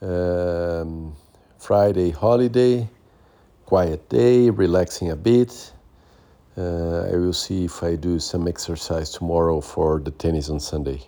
Um, Friday holiday, quiet day, relaxing a bit. Uh, I will see if I do some exercise tomorrow for the tennis on Sunday.